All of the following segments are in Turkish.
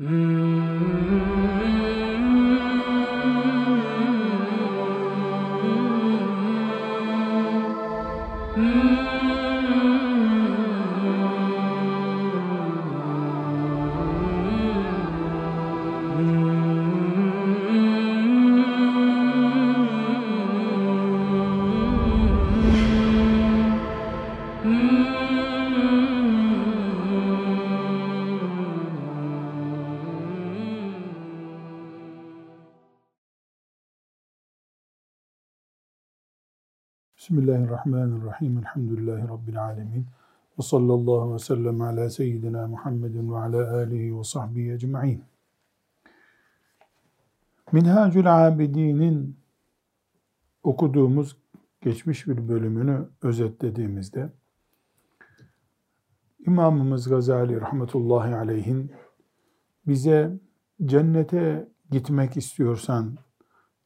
Mm-hmm. Bismillahirrahmanirrahim. Elhamdülillahi Rabbil alemin. Ve sallallahu ve sellem ala seyyidina Muhammedin ve ala alihi ve sahbihi ecma'in. Minhacül Abidin'in okuduğumuz geçmiş bir bölümünü özetlediğimizde İmamımız Gazali rahmetullahi aleyhin bize cennete gitmek istiyorsan,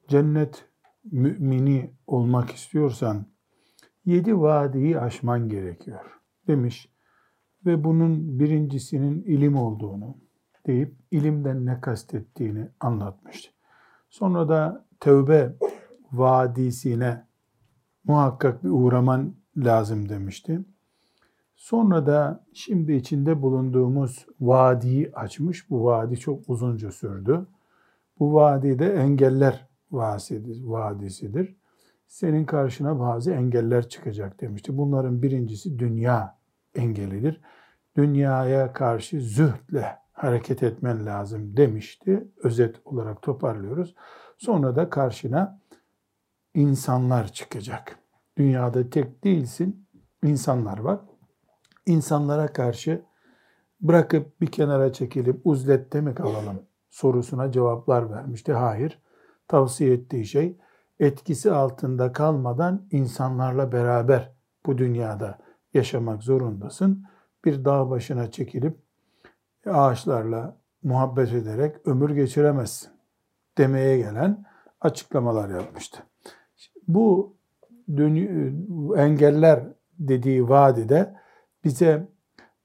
cennet mümini olmak istiyorsan yedi vadiyi aşman gerekiyor demiş ve bunun birincisinin ilim olduğunu deyip ilimden ne kastettiğini anlatmıştı. Sonra da tevbe vadisine muhakkak bir uğraman lazım demişti. Sonra da şimdi içinde bulunduğumuz vadiyi açmış. Bu vadi çok uzunca sürdü. Bu vadide engeller vadisidir. Senin karşına bazı engeller çıkacak demişti. Bunların birincisi dünya engelidir. Dünyaya karşı zühdle hareket etmen lazım demişti. Özet olarak toparlıyoruz. Sonra da karşına insanlar çıkacak. Dünyada tek değilsin, insanlar var. İnsanlara karşı bırakıp bir kenara çekilip uzlette mi kalalım sorusuna cevaplar vermişti. Hayır, tavsiye ettiği şey etkisi altında kalmadan insanlarla beraber bu dünyada yaşamak zorundasın. Bir dağ başına çekilip ağaçlarla muhabbet ederek ömür geçiremezsin demeye gelen açıklamalar yapmıştı. Bu engeller dediği vadide bize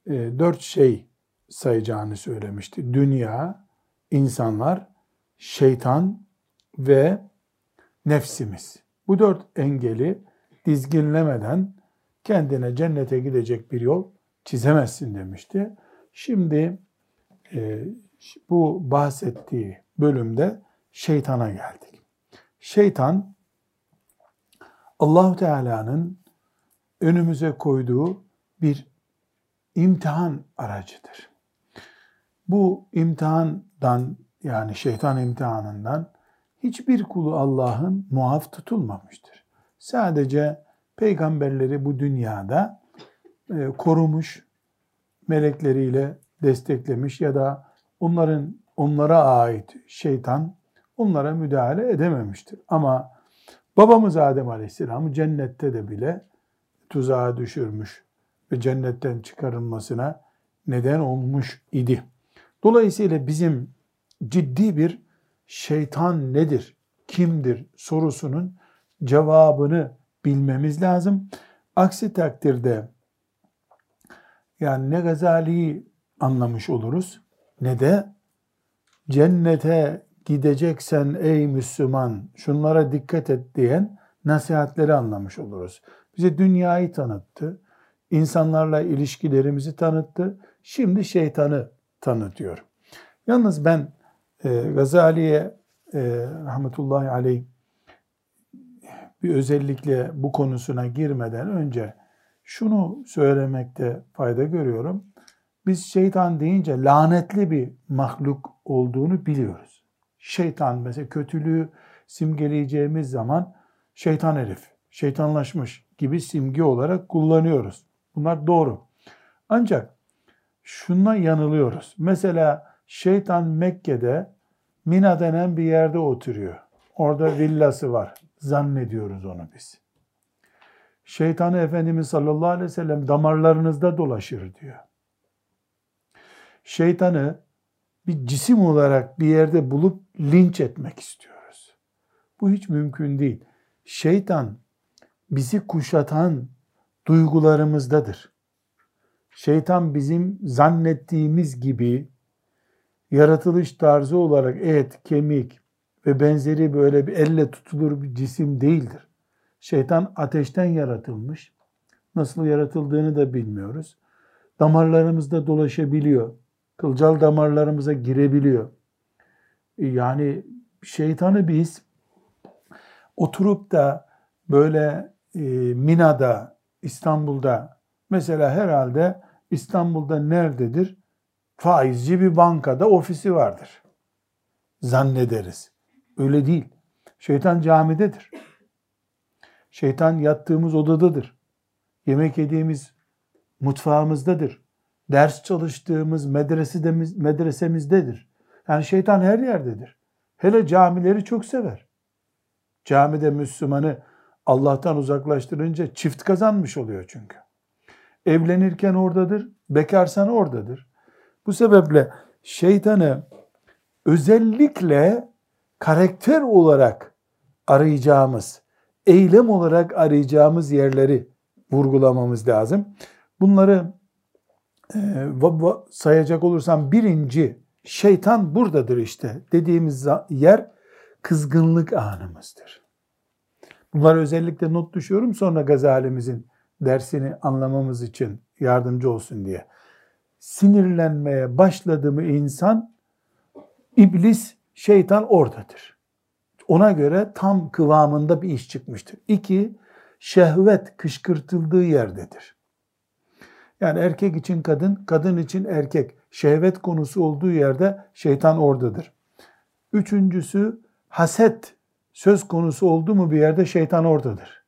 e, dört şey sayacağını söylemişti. Dünya, insanlar, şeytan ve nefsimiz. Bu dört engeli dizginlemeden kendine cennete gidecek bir yol çizemezsin demişti. Şimdi e, bu bahsettiği bölümde şeytana geldik. Şeytan allah Teala'nın önümüze koyduğu bir imtihan aracıdır. Bu imtihandan yani şeytan imtihanından hiçbir kulu Allah'ın muaf tutulmamıştır. Sadece peygamberleri bu dünyada e, korumuş, melekleriyle desteklemiş ya da onların onlara ait şeytan onlara müdahale edememiştir. Ama babamız Adem Aleyhisselam'ı cennette de bile tuzağa düşürmüş ve cennetten çıkarılmasına neden olmuş idi. Dolayısıyla bizim ciddi bir şeytan nedir, kimdir sorusunun cevabını bilmemiz lazım. Aksi takdirde yani ne Gazali'yi anlamış oluruz ne de cennete gideceksen ey Müslüman şunlara dikkat et diyen nasihatleri anlamış oluruz. Bize dünyayı tanıttı, insanlarla ilişkilerimizi tanıttı, şimdi şeytanı tanıtıyor. Yalnız ben e, Gazali'ye e, rahmetullahi aleyh bir özellikle bu konusuna girmeden önce şunu söylemekte fayda görüyorum. Biz şeytan deyince lanetli bir mahluk olduğunu biliyoruz. Şeytan mesela kötülüğü simgeleyeceğimiz zaman şeytan herif, şeytanlaşmış gibi simge olarak kullanıyoruz. Bunlar doğru. Ancak şuna yanılıyoruz. Mesela şeytan Mekke'de Mina denen bir yerde oturuyor. Orada villası var. Zannediyoruz onu biz. Şeytanı Efendimiz sallallahu aleyhi ve sellem damarlarınızda dolaşır diyor. Şeytanı bir cisim olarak bir yerde bulup linç etmek istiyoruz. Bu hiç mümkün değil. Şeytan bizi kuşatan duygularımızdadır. Şeytan bizim zannettiğimiz gibi yaratılış tarzı olarak et, kemik ve benzeri böyle bir elle tutulur bir cisim değildir. Şeytan ateşten yaratılmış. Nasıl yaratıldığını da bilmiyoruz. Damarlarımızda dolaşabiliyor. Kılcal damarlarımıza girebiliyor. Yani şeytanı biz oturup da böyle e, Mina'da, İstanbul'da mesela herhalde İstanbul'da nerededir? Faizci bir bankada ofisi vardır. Zannederiz. Öyle değil. Şeytan camidedir. Şeytan yattığımız odadadır. Yemek yediğimiz mutfağımızdadır. Ders çalıştığımız medresedemiz, medresemizdedir. Yani şeytan her yerdedir. Hele camileri çok sever. Camide Müslümanı Allah'tan uzaklaştırınca çift kazanmış oluyor çünkü. Evlenirken oradadır, bekarsan oradadır. Bu sebeple şeytanı özellikle karakter olarak arayacağımız, eylem olarak arayacağımız yerleri vurgulamamız lazım. Bunları e, sayacak olursam birinci şeytan buradadır işte dediğimiz yer kızgınlık anımızdır. Bunları özellikle not düşüyorum sonra Gazalimizin dersini anlamamız için yardımcı olsun diye. Sinirlenmeye başladı mı insan, iblis, şeytan oradadır. Ona göre tam kıvamında bir iş çıkmıştır. İki, şehvet kışkırtıldığı yerdedir. Yani erkek için kadın, kadın için erkek. Şehvet konusu olduğu yerde şeytan oradadır. Üçüncüsü haset söz konusu oldu mu bir yerde şeytan oradadır.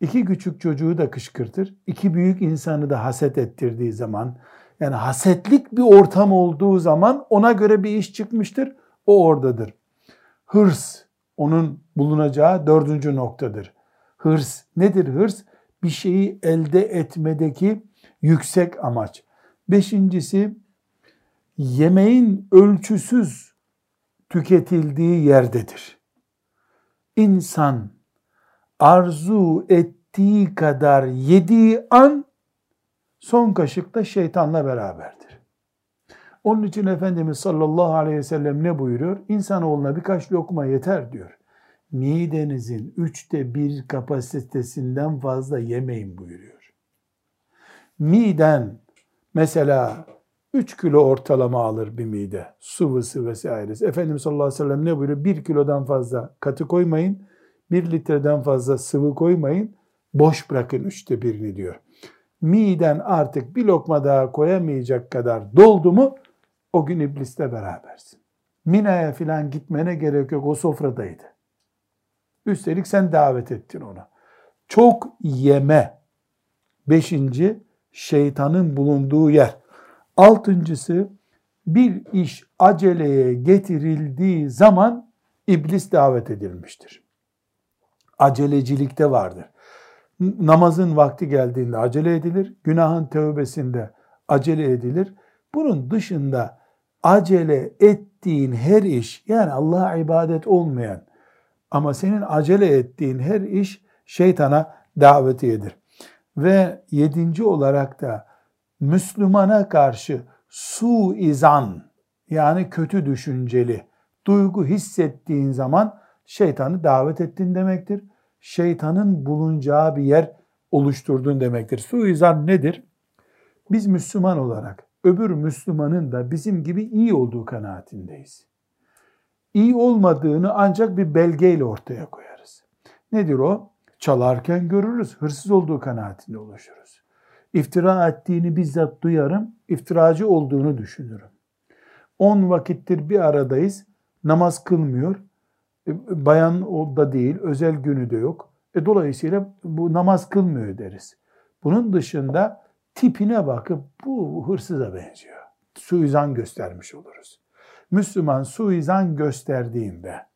İki küçük çocuğu da kışkırtır. İki büyük insanı da haset ettirdiği zaman, yani hasetlik bir ortam olduğu zaman ona göre bir iş çıkmıştır. O oradadır. Hırs onun bulunacağı dördüncü noktadır. Hırs nedir hırs? Bir şeyi elde etmedeki yüksek amaç. Beşincisi yemeğin ölçüsüz tüketildiği yerdedir. İnsan arzu ettiği kadar yediği an son kaşıkta şeytanla beraberdir. Onun için Efendimiz sallallahu aleyhi ve sellem ne buyuruyor? İnsanoğluna birkaç lokma yeter diyor. Midenizin üçte bir kapasitesinden fazla yemeyin buyuruyor. Miden mesela 3 kilo ortalama alır bir mide. Sıvısı vesairesi. Efendimiz sallallahu aleyhi ve sellem ne buyuruyor? 1 kilodan fazla katı koymayın. 1 litreden fazla sıvı koymayın. Boş bırakın üçte birini diyor. Miden artık bir lokma daha koyamayacak kadar doldu mu o gün iblisle berabersin. Mina'ya filan gitmene gerek yok. O sofradaydı. Üstelik sen davet ettin ona. Çok yeme. Beşinci, şeytanın bulunduğu yer. Altıncısı bir iş aceleye getirildiği zaman iblis davet edilmiştir. Acelecilikte vardır. Namazın vakti geldiğinde acele edilir, günahın tövbesinde acele edilir. Bunun dışında acele ettiğin her iş yani Allah'a ibadet olmayan ama senin acele ettiğin her iş şeytana davetiyedir. Ve yedinci olarak da Müslümana karşı su izan yani kötü düşünceli duygu hissettiğin zaman şeytanı davet ettin demektir. Şeytanın bulunacağı bir yer oluşturdun demektir. Su izan nedir? Biz Müslüman olarak öbür Müslümanın da bizim gibi iyi olduğu kanaatindeyiz. İyi olmadığını ancak bir belgeyle ortaya koyarız. Nedir o? Çalarken görürüz, hırsız olduğu kanaatinde oluşuruz iftira ettiğini bizzat duyarım, iftiracı olduğunu düşünürüm. 10 vakittir bir aradayız, namaz kılmıyor, bayan o da değil, özel günü de yok. E dolayısıyla bu namaz kılmıyor deriz. Bunun dışında tipine bakıp bu hırsıza benziyor. Suizan göstermiş oluruz. Müslüman suizan gösterdiğinde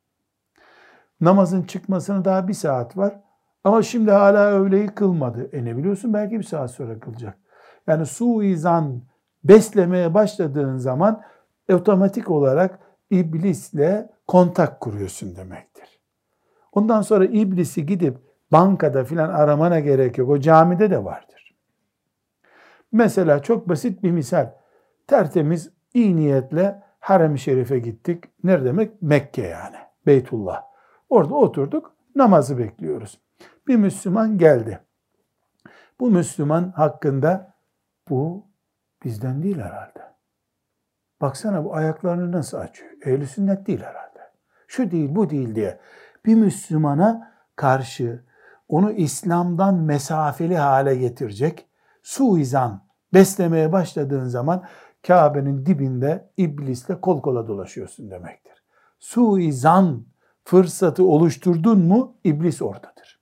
namazın çıkmasına daha bir saat var. Ama şimdi hala öğleyi kılmadı. E ne biliyorsun belki bir saat sonra kılacak. Yani suizan beslemeye başladığın zaman otomatik olarak iblisle kontak kuruyorsun demektir. Ondan sonra iblisi gidip bankada filan aramana gerek yok. O camide de vardır. Mesela çok basit bir misal. Tertemiz, iyi niyetle Harem-i Şerif'e gittik. Ne demek? Mekke yani. Beytullah. Orada oturduk. Namazı bekliyoruz. Bir Müslüman geldi. Bu Müslüman hakkında bu bizden değil herhalde. Baksana bu ayaklarını nasıl açıyor. Ehli sünnet değil herhalde. Şu değil bu değil diye. Bir Müslümana karşı onu İslam'dan mesafeli hale getirecek suizan beslemeye başladığın zaman Kabe'nin dibinde iblisle kol kola dolaşıyorsun demektir. Suizan fırsatı oluşturdun mu iblis oradadır.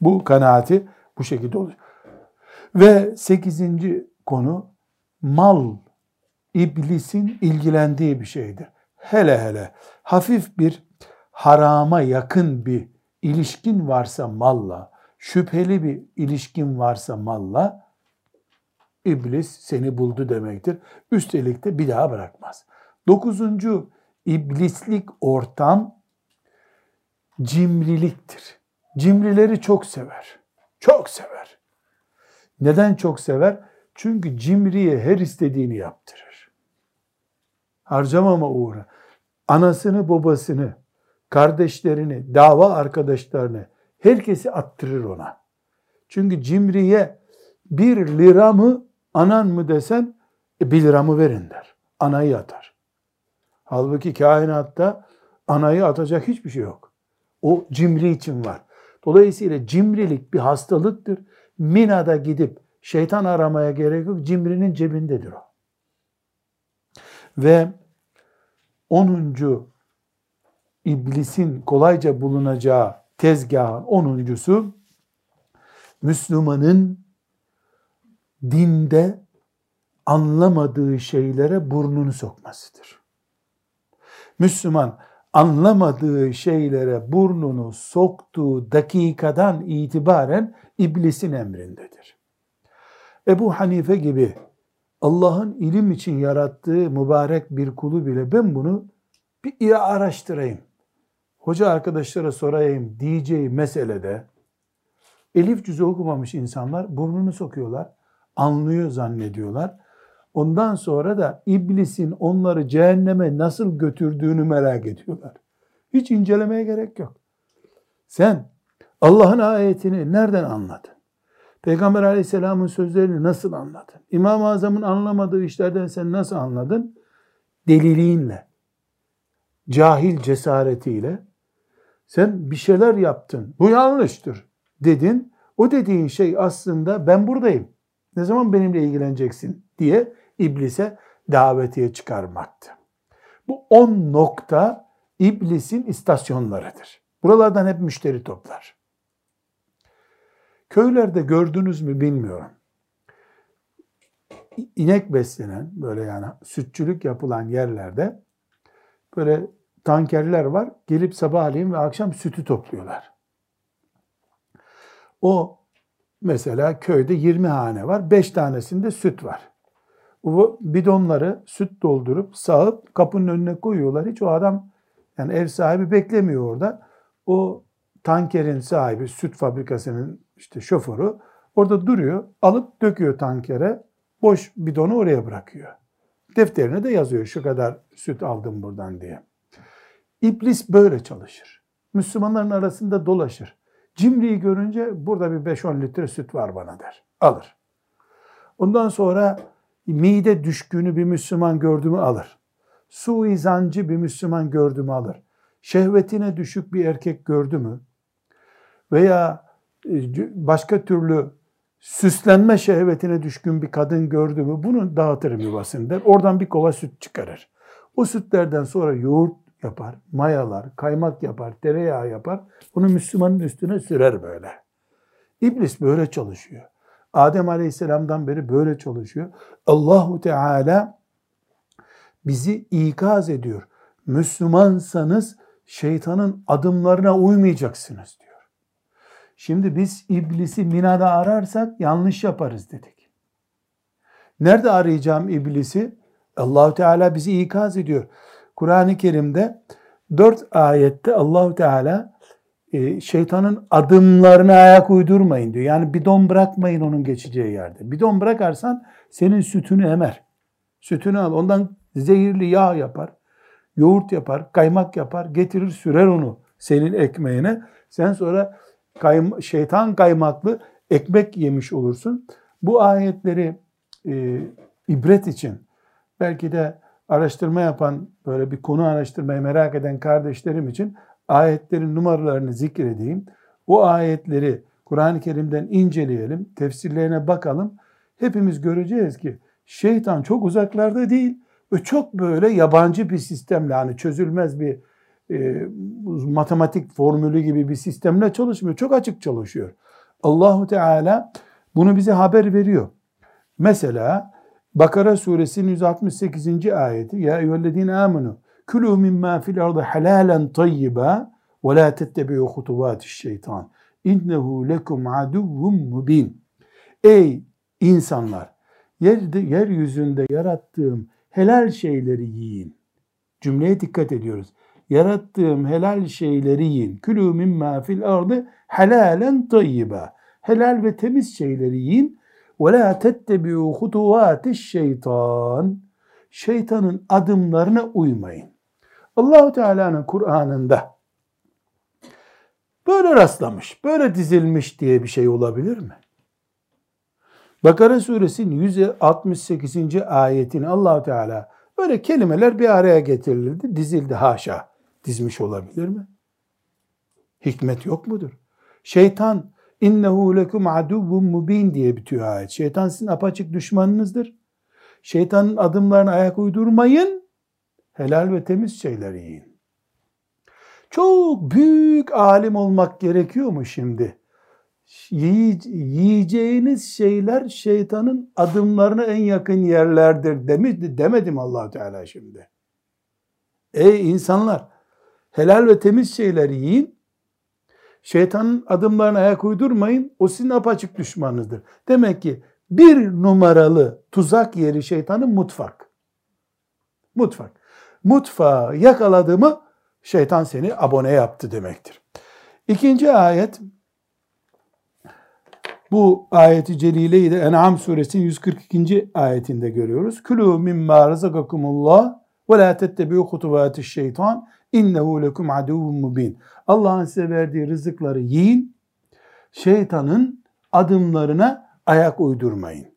Bu kanaati bu şekilde olur. Ve sekizinci konu mal iblisin ilgilendiği bir şeydir. Hele hele hafif bir harama yakın bir ilişkin varsa malla, şüpheli bir ilişkin varsa malla, iblis seni buldu demektir. Üstelik de bir daha bırakmaz. Dokuzuncu iblislik ortam cimriliktir. Cimrileri çok sever. Çok sever. Neden çok sever? Çünkü cimriye her istediğini yaptırır. Harcamama uğra. Anasını, babasını, kardeşlerini, dava arkadaşlarını, herkesi attırır ona. Çünkü cimriye bir lira mı, anan mı desen, e, bir lira mı verin der. Anayı atar. Halbuki kainatta anayı atacak hiçbir şey yok. O cimri için var. Dolayısıyla cimrilik bir hastalıktır. Mina'da gidip şeytan aramaya gerek yok. Cimrinin cebindedir o. Ve 10. iblisin kolayca bulunacağı tezgahın 10.sü Müslümanın dinde anlamadığı şeylere burnunu sokmasıdır. Müslüman anlamadığı şeylere burnunu soktuğu dakikadan itibaren iblisin emrindedir. Ebu Hanife gibi Allah'ın ilim için yarattığı mübarek bir kulu bile ben bunu bir araştırayım. Hoca arkadaşlara sorayım diyeceği meselede elif cüzü okumamış insanlar burnunu sokuyorlar. Anlıyor zannediyorlar. Ondan sonra da iblisin onları cehenneme nasıl götürdüğünü merak ediyorlar. Hiç incelemeye gerek yok. Sen Allah'ın ayetini nereden anladın? Peygamber aleyhisselamın sözlerini nasıl anladın? İmam-ı Azam'ın anlamadığı işlerden sen nasıl anladın? Deliliğinle, cahil cesaretiyle sen bir şeyler yaptın. Bu yanlıştır dedin. O dediğin şey aslında ben buradayım. Ne zaman benimle ilgileneceksin diye iblise davetiye çıkarmaktı. Bu on nokta iblisin istasyonlarıdır. Buralardan hep müşteri toplar. Köylerde gördünüz mü bilmiyorum. İnek beslenen böyle yani sütçülük yapılan yerlerde böyle tankerler var. Gelip sabahleyin ve akşam sütü topluyorlar. O mesela köyde 20 hane var. 5 tanesinde süt var. O bidonları süt doldurup sağıp kapının önüne koyuyorlar. Hiç o adam yani ev sahibi beklemiyor orada. O tankerin sahibi, süt fabrikasının işte şoförü orada duruyor. Alıp döküyor tankere. Boş bidonu oraya bırakıyor. Defterine de yazıyor şu kadar süt aldım buradan diye. İblis böyle çalışır. Müslümanların arasında dolaşır. Cimriyi görünce burada bir 5-10 litre süt var bana der. Alır. Ondan sonra mide düşkünü bir Müslüman gördüğümü alır. Suizancı bir Müslüman gördüğümü alır. Şehvetine düşük bir erkek gördü mü veya başka türlü süslenme şehvetine düşkün bir kadın gördü mü bunu dağıtırım yuvasını der. Oradan bir kova süt çıkarır. O sütlerden sonra yoğurt yapar, mayalar, kaymak yapar, tereyağı yapar. Bunu Müslümanın üstüne sürer böyle. İblis böyle çalışıyor. Adem Aleyhisselam'dan beri böyle çalışıyor. Allahu Teala bizi ikaz ediyor. Müslümansanız şeytanın adımlarına uymayacaksınız diyor. Şimdi biz iblisi Mina'da ararsak yanlış yaparız dedik. Nerede arayacağım iblisi? Allahu Teala bizi ikaz ediyor. Kur'an-ı Kerim'de dört ayette Allahu Teala e, şeytanın adımlarına ayak uydurmayın diyor. Yani bidon bırakmayın onun geçeceği yerde. Bidon bırakarsan senin sütünü emer. Sütünü al. Ondan zehirli yağ yapar. Yoğurt yapar, kaymak yapar, getirir sürer onu senin ekmeğine. Sen sonra kayma, şeytan kaymaklı ekmek yemiş olursun. Bu ayetleri e, ibret için belki de araştırma yapan, böyle bir konu araştırmayı merak eden kardeşlerim için ayetlerin numaralarını zikredeyim. O ayetleri Kur'an-ı Kerim'den inceleyelim, tefsirlerine bakalım. Hepimiz göreceğiz ki şeytan çok uzaklarda değil ve çok böyle yabancı bir sistemle hani çözülmez bir e, matematik formülü gibi bir sistemle çalışmıyor. Çok açık çalışıyor. Allahu Teala bunu bize haber veriyor. Mesela Bakara suresinin 168. ayeti Ya eyyühellezine amenu külü mimma fil ardı halalen tayyiba ve la tettebi'u hutuvatiş şeytan innehu lekum aduvvun mubin Ey insanlar yerde, yeryüzünde yarattığım helal şeyleri yiyin. Cümleye dikkat ediyoruz. Yarattığım helal şeyleri yiyin. Külü mimma fil ardı helalen tayyiba. Helal ve temiz şeyleri yiyin. Ve la tettebi'u hutuvatiş şeytan. Şeytanın adımlarına uymayın. Allahu Teala'nın Kur'an'ında böyle rastlamış, böyle dizilmiş diye bir şey olabilir mi? Bakara suresinin 168. ayetini Allahu Teala böyle kelimeler bir araya getirildi, dizildi haşa. Dizmiş olabilir mi? Hikmet yok mudur? Şeytan innehu lekum aduvvun mubin diye bitiyor ayet. Şeytan sizin apaçık düşmanınızdır. Şeytanın adımlarına ayak uydurmayın. Helal ve temiz şeyler yiyin. Çok büyük alim olmak gerekiyor mu şimdi? Yiyeceğiniz şeyler şeytanın adımlarına en yakın yerlerdir demedi, demedim allah Teala şimdi. Ey insanlar helal ve temiz şeyler yiyin. Şeytanın adımlarına ayak uydurmayın. O sizin apaçık düşmanınızdır. Demek ki bir numaralı tuzak yeri şeytanın mutfak. Mutfak. Mutfağı yakaladı mı şeytan seni abone yaptı demektir. İkinci ayet bu ayeti celileyi de En'am suresinin 142. ayetinde görüyoruz. Külü mimma rızakakumullah ve la tettebi'u hutuvatiş şeytan innehu lekum aduvun mubin. Allah'ın size verdiği rızıkları yiyin. Şeytanın adımlarına ayak uydurmayın.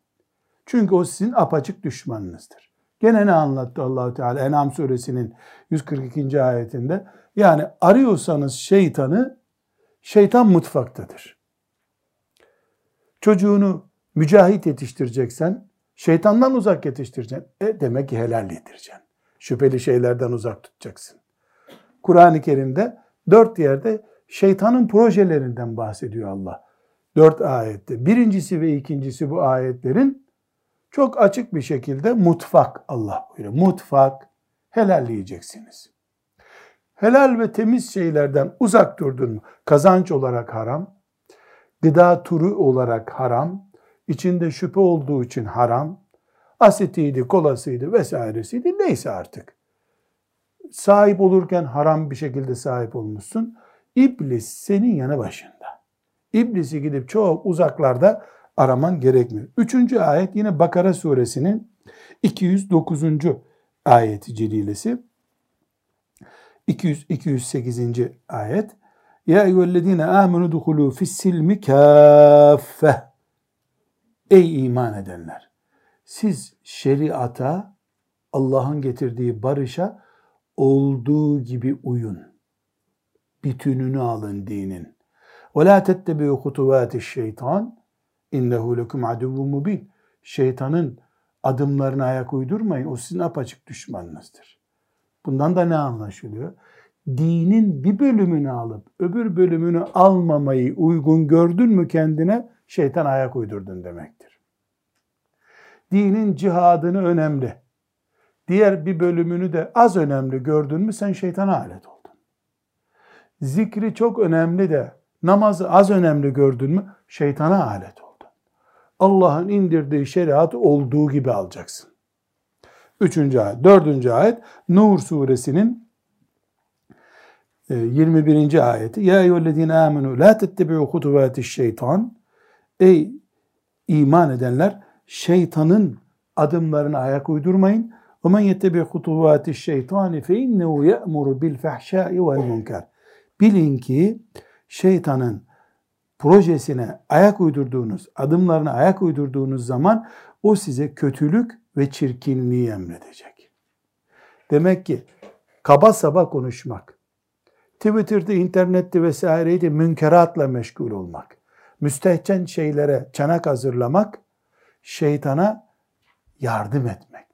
Çünkü o sizin apaçık düşmanınızdır. Gene ne anlattı Allahu Teala En'am suresinin 142. ayetinde? Yani arıyorsanız şeytanı şeytan mutfaktadır. Çocuğunu mücahit yetiştireceksen şeytandan uzak yetiştireceksin. E demek ki helal yedireceksin. Şüpheli şeylerden uzak tutacaksın. Kur'an-ı Kerim'de dört yerde şeytanın projelerinden bahsediyor Allah. Dört ayette. Birincisi ve ikincisi bu ayetlerin çok açık bir şekilde mutfak Allah buyuruyor. Mutfak helalleyeceksiniz. Helal ve temiz şeylerden uzak durdun mu? Kazanç olarak haram, gıda turu olarak haram, içinde şüphe olduğu için haram, asitiydi, kolasıydı vesairesiydi neyse artık sahip olurken haram bir şekilde sahip olmuşsun. İblis senin yanı başında. İblisi gidip çok uzaklarda araman gerekmiyor. Üçüncü ayet yine Bakara suresinin 209. ayeti celilesi. 200, 208. ayet. Ya eyyühellezine amenu duhulu fissilmi kaffe. Ey iman edenler! Siz şeriata, Allah'ın getirdiği barışa olduğu gibi uyun. Bütününü alın dinin. La tettebi'u hutuvatiş şeytan innehu lekum aduvvun mubin. Şeytanın adımlarına ayak uydurmayın. O sizin apaçık düşmanınızdır. Bundan da ne anlaşılıyor? Dinin bir bölümünü alıp öbür bölümünü almamayı uygun gördün mü kendine şeytan ayak uydurdun demektir. Dinin cihadını önemli diğer bir bölümünü de az önemli gördün mü sen şeytana alet oldun. Zikri çok önemli de namazı az önemli gördün mü şeytana alet oldun. Allah'ın indirdiği şeriatı olduğu gibi alacaksın. Üçüncü ayet. Dördüncü ayet Nur suresinin 21. E, ayeti. Ya eyyühellezine amenu la tettebi'u hutuvatiş şeytan. Ey iman edenler şeytanın adımlarına ayak uydurmayın. وَمَنْ يَتَّبِعْ خُطُوَاتِ الشَّيْطَانِ فَاِنَّهُ يَأْمُرُ بِالْفَحْشَاءِ وَالْمُنْكَرِ Bilin ki şeytanın projesine ayak uydurduğunuz, adımlarına ayak uydurduğunuz zaman o size kötülük ve çirkinliği emredecek. Demek ki kaba saba konuşmak, Twitter'da, internette vesaireydi münkeratla meşgul olmak, müstehcen şeylere çanak hazırlamak, şeytana yardım etmektir.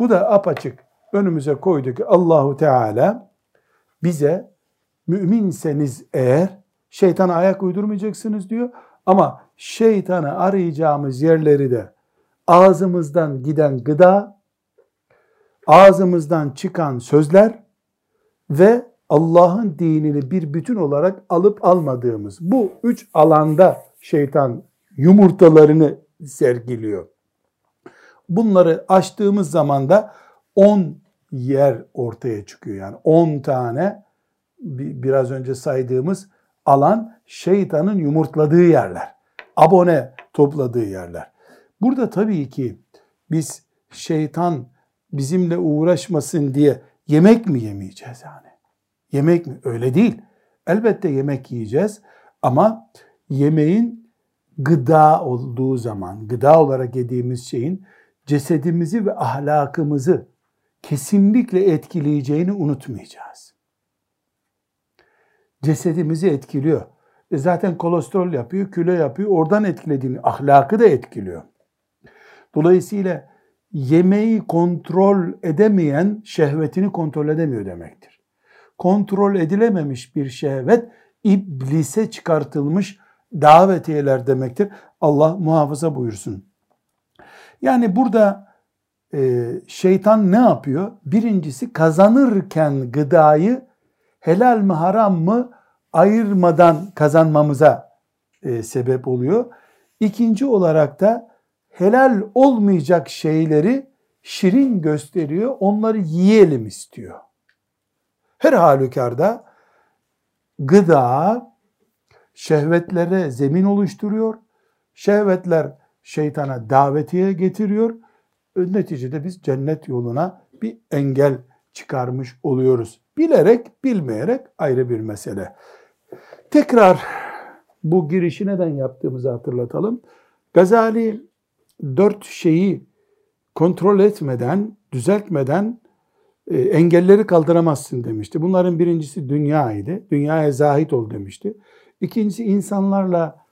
Bu da apaçık önümüze koydu ki Allahu Teala bize müminseniz eğer şeytana ayak uydurmayacaksınız diyor. Ama şeytanı arayacağımız yerleri de ağzımızdan giden gıda, ağzımızdan çıkan sözler ve Allah'ın dinini bir bütün olarak alıp almadığımız bu üç alanda şeytan yumurtalarını sergiliyor. Bunları açtığımız zaman da 10 yer ortaya çıkıyor. Yani 10 tane biraz önce saydığımız alan şeytanın yumurtladığı yerler. Abone topladığı yerler. Burada tabii ki biz şeytan bizimle uğraşmasın diye yemek mi yemeyeceğiz yani? Yemek mi? Öyle değil. Elbette yemek yiyeceğiz ama yemeğin gıda olduğu zaman, gıda olarak yediğimiz şeyin cesedimizi ve ahlakımızı kesinlikle etkileyeceğini unutmayacağız. Cesedimizi etkiliyor. E zaten kolesterol yapıyor, kilo yapıyor. Oradan etkilediğini, ahlakı da etkiliyor. Dolayısıyla yemeği kontrol edemeyen şehvetini kontrol edemiyor demektir. Kontrol edilememiş bir şehvet iblise çıkartılmış davetiyeler demektir. Allah muhafaza buyursun. Yani burada e, şeytan ne yapıyor? Birincisi kazanırken gıdayı helal mi haram mı ayırmadan kazanmamıza e, sebep oluyor. İkinci olarak da helal olmayacak şeyleri şirin gösteriyor, onları yiyelim istiyor. Her halükarda gıda şehvetlere zemin oluşturuyor. Şehvetler şeytana davetiye getiriyor. Neticede biz cennet yoluna bir engel çıkarmış oluyoruz. Bilerek, bilmeyerek ayrı bir mesele. Tekrar bu girişi neden yaptığımızı hatırlatalım. Gazali dört şeyi kontrol etmeden, düzeltmeden e, engelleri kaldıramazsın demişti. Bunların birincisi dünyaydı. Dünyaya zahit ol demişti. İkincisi insanlarla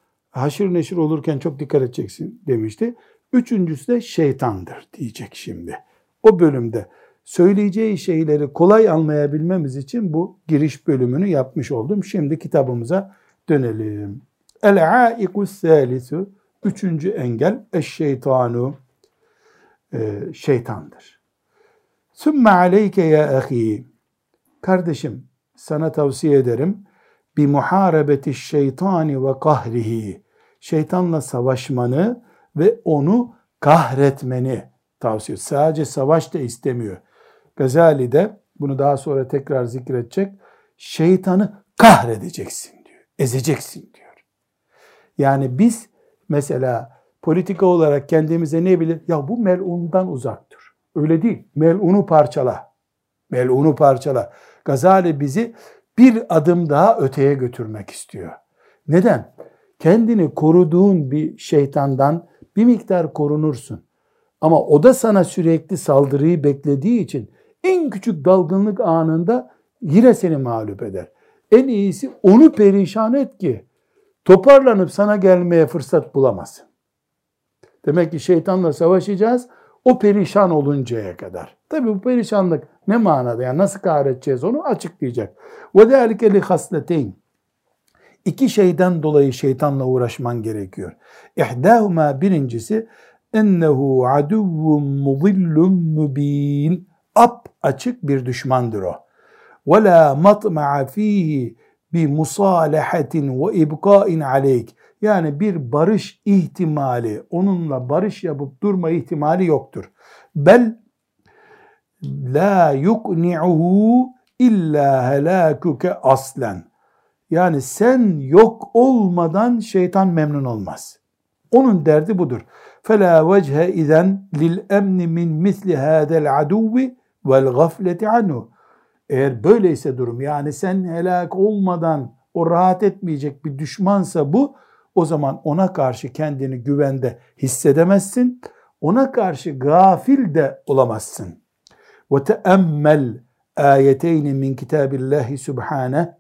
haşır neşir olurken çok dikkat edeceksin demişti. Üçüncüsü de şeytandır diyecek şimdi. O bölümde söyleyeceği şeyleri kolay anlayabilmemiz için bu giriş bölümünü yapmış oldum. Şimdi kitabımıza dönelim. El-aikus salisu Üçüncü engel eşşeytanu e, şeytandır. Sümme aleyke ya ahi Kardeşim sana tavsiye ederim bi muharebeti şeytani ve kahrihi şeytanla savaşmanı ve onu kahretmeni tavsiye. Sadece savaş da istemiyor. Gazali de bunu daha sonra tekrar zikredecek. Şeytanı kahredeceksin diyor. Ezeceksin diyor. Yani biz mesela politika olarak kendimize ne bilir? Ya bu melundan uzaktır. Öyle değil. Melunu parçala. Melunu parçala. Gazali bizi bir adım daha öteye götürmek istiyor. Neden? Kendini koruduğun bir şeytandan bir miktar korunursun. Ama o da sana sürekli saldırıyı beklediği için en küçük dalgınlık anında yine seni mağlup eder. En iyisi onu perişan et ki toparlanıp sana gelmeye fırsat bulamazsın. Demek ki şeytanla savaşacağız o perişan oluncaya kadar. Tabi bu perişanlık ne manada yani nasıl kahredeceğiz onu açıklayacak. وَذَٰلِكَ لِخَسْلَتَيْنِ İki şeyden dolayı şeytanla uğraşman gerekiyor. İhdâhumâ birincisi ennehu aduvvun mudillun mubin. Ap açık bir düşmandır o. Ve la matma'a fihi bi musalahatin ve ibqa'in aleyk. Yani bir barış ihtimali, onunla barış yapıp durma ihtimali yoktur. Bel la yukni'uhu illa helakuke aslen. Yani sen yok olmadan şeytan memnun olmaz. Onun derdi budur. فَلَا وَجْهَ اِذَنْ لِلْاَمْنِ مِنْ مِثْلِ هَذَا الْعَدُوِّ وَالْغَفْلَةِ عَنْهُ Eğer böyleyse durum yani sen helak olmadan o rahat etmeyecek bir düşmansa bu o zaman ona karşı kendini güvende hissedemezsin. Ona karşı gafil de olamazsın. Ve teemmel ayeteyni min kitabillahi subhane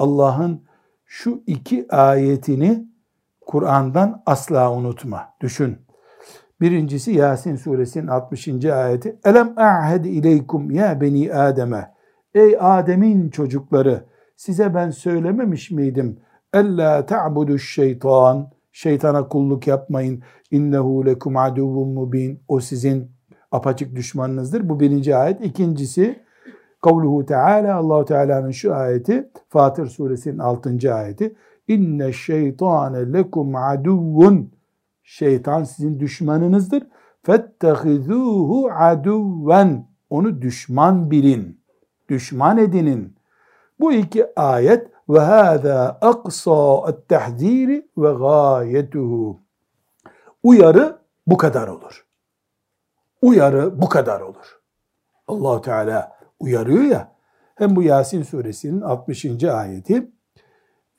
Allah'ın şu iki ayetini Kur'an'dan asla unutma. Düşün. Birincisi Yasin suresinin 60. ayeti. Elem a'hed ileykum ya beni Adem'e. Ey Adem'in çocukları size ben söylememiş miydim? Ella ta'budu şeytan. Şeytana kulluk yapmayın. İnnehu lekum aduvun mubin. O sizin apaçık düşmanınızdır. Bu birinci ayet. İkincisi kavluhu Teala Allahu Teala'nın şu ayeti Fatır suresinin 6. ayeti. İnne şeytane lekum aduvun. Şeytan sizin düşmanınızdır. Fettehizuhu aduven. Onu düşman bilin. Düşman edinin. Bu iki ayet ve hâzâ aksa et-tehzîri ve gâyetuhu. Uyarı bu kadar olur. Uyarı bu kadar olur. allah Teala uyarıyor ya, hem bu Yasin suresinin 60. ayeti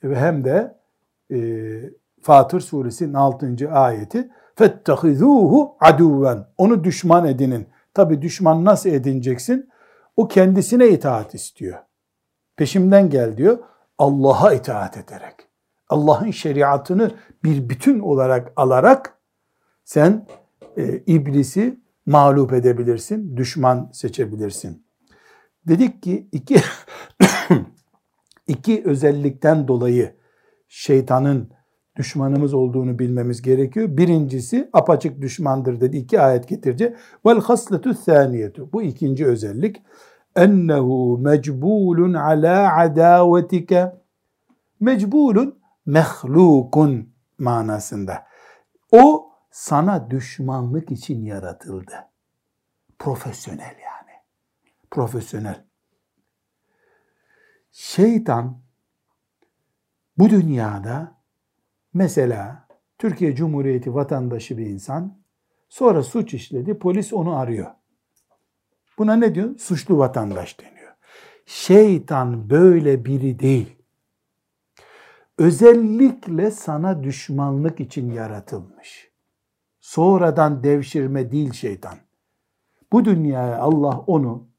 ve hem de e, Fatır suresinin 6. ayeti فَاتَّخِذُوهُ aduven Onu düşman edinin. Tabi düşman nasıl edineceksin? O kendisine itaat istiyor. Peşimden gel diyor. Allah'a itaat ederek. Allah'ın şeriatını bir bütün olarak alarak sen e, iblisi mağlup edebilirsin, düşman seçebilirsin. Dedik ki iki iki özellikten dolayı şeytanın düşmanımız olduğunu bilmemiz gerekiyor. Birincisi apaçık düşmandır dedi. iki ayet getirince. Vel hasletu thaniyetu. Bu ikinci özellik. Ennehu mecbulun ala adavetike. Mecbulun mehlukun manasında. O sana düşmanlık için yaratıldı. Profesyonel yani. Profesyonel. Şeytan bu dünyada mesela Türkiye Cumhuriyeti vatandaşı bir insan sonra suç işledi, polis onu arıyor. Buna ne diyor? Suçlu vatandaş deniyor. Şeytan böyle biri değil. Özellikle sana düşmanlık için yaratılmış. Sonradan devşirme değil şeytan. Bu dünyaya Allah onu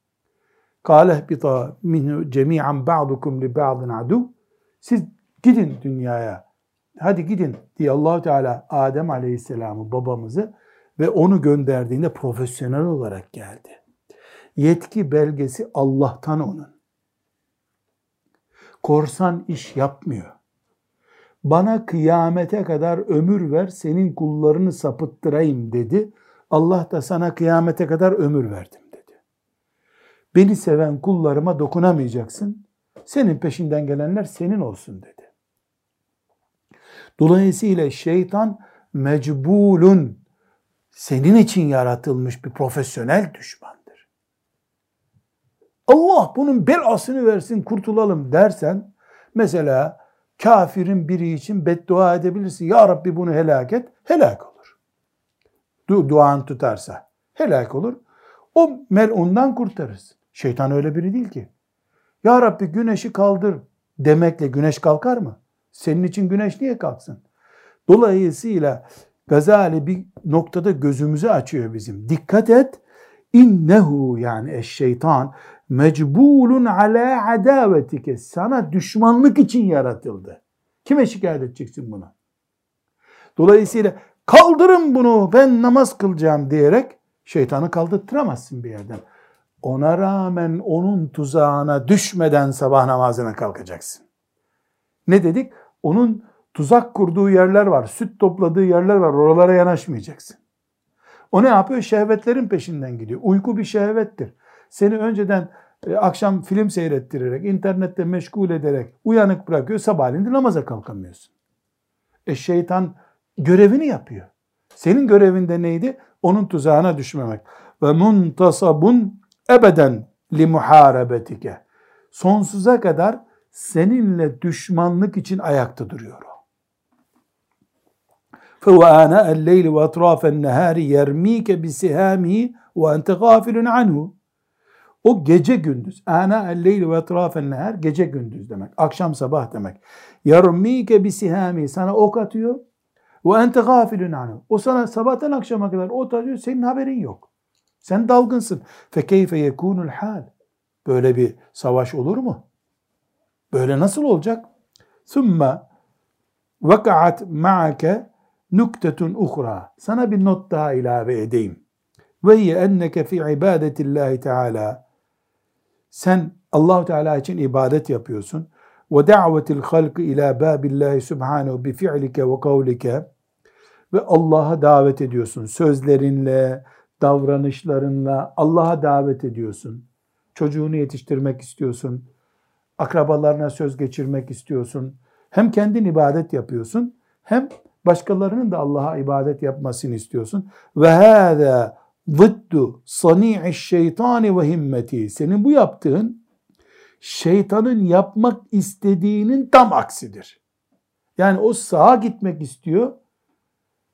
Kâle bita minhu cemi'an ba'dukum li ba'din adu. Siz gidin dünyaya. Hadi gidin diye Allahu Teala Adem Aleyhisselam'ı babamızı ve onu gönderdiğinde profesyonel olarak geldi. Yetki belgesi Allah'tan onun. Korsan iş yapmıyor. Bana kıyamete kadar ömür ver, senin kullarını sapıttırayım dedi. Allah da sana kıyamete kadar ömür verdim. Beni seven kullarıma dokunamayacaksın. Senin peşinden gelenler senin olsun dedi. Dolayısıyla şeytan mecbulun senin için yaratılmış bir profesyonel düşmandır. Allah bunun belasını versin kurtulalım dersen mesela kafirin biri için beddua edebilirsin. Ya Rabbi bunu helak et. Helak olur. Du duan tutarsa helak olur. O melundan kurtarırsın. Şeytan öyle biri değil ki. Ya Rabbi güneşi kaldır demekle güneş kalkar mı? Senin için güneş niye kalksın? Dolayısıyla Gazali bir noktada gözümüzü açıyor bizim. Dikkat et. İnnehu yani eşşeytan mecbulun ala adavetike. Sana düşmanlık için yaratıldı. Kime şikayet edeceksin bunu? Dolayısıyla kaldırın bunu ben namaz kılacağım diyerek şeytanı kaldırttıramazsın bir yerden. Ona rağmen onun tuzağına düşmeden sabah namazına kalkacaksın. Ne dedik? Onun tuzak kurduğu yerler var, süt topladığı yerler var. Oralara yanaşmayacaksın. O ne yapıyor? Şehvetlerin peşinden gidiyor. Uyku bir şehvettir. Seni önceden e, akşam film seyrettirerek, internette meşgul ederek uyanık bırakıyor. Sabahleyin de namaza kalkamıyorsun. E şeytan görevini yapıyor. Senin görevinde neydi? Onun tuzağına düşmemek. Ve muntasabun ebeden li muharebetike. Sonsuza kadar seninle düşmanlık için ayakta duruyor o. فَهُوَ آنَاءَ اللَّيْلِ وَاَطْرَافَ النَّهَارِ يَرْم۪يكَ بِسِهَامِهِ وَاَنْتَ غَافِلٌ عَنْهُ O gece gündüz. Ana el-leyli ve etrafen nehar gece gündüz demek. Akşam sabah demek. Yarmike bisihami sana ok atıyor. Ve ente gafilun anhu. O sana sabahtan akşama kadar ok atıyor. Senin haberin yok. Sen dalgınsın. Fe keyfe yekunul hal. Böyle bir savaş olur mu? Böyle nasıl olacak? Sümme vakaat ma'ake nuktetun uhra. Sana bir not daha ilave edeyim. Ve hiye enneke fi ibadetillahi teala. Sen allah Teala için ibadet yapıyorsun. Ve da'vetil halkı ila babillahi subhanehu bi fi'like ve kavlike. Ve Allah'a davet ediyorsun. Sözlerinle, davranışlarınla Allah'a davet ediyorsun. Çocuğunu yetiştirmek istiyorsun. Akrabalarına söz geçirmek istiyorsun. Hem kendin ibadet yapıyorsun hem başkalarının da Allah'a ibadet yapmasını istiyorsun. Ve hâzâ zıddu sani'i şeytani ve himmeti. Senin bu yaptığın şeytanın yapmak istediğinin tam aksidir. Yani o sağa gitmek istiyor,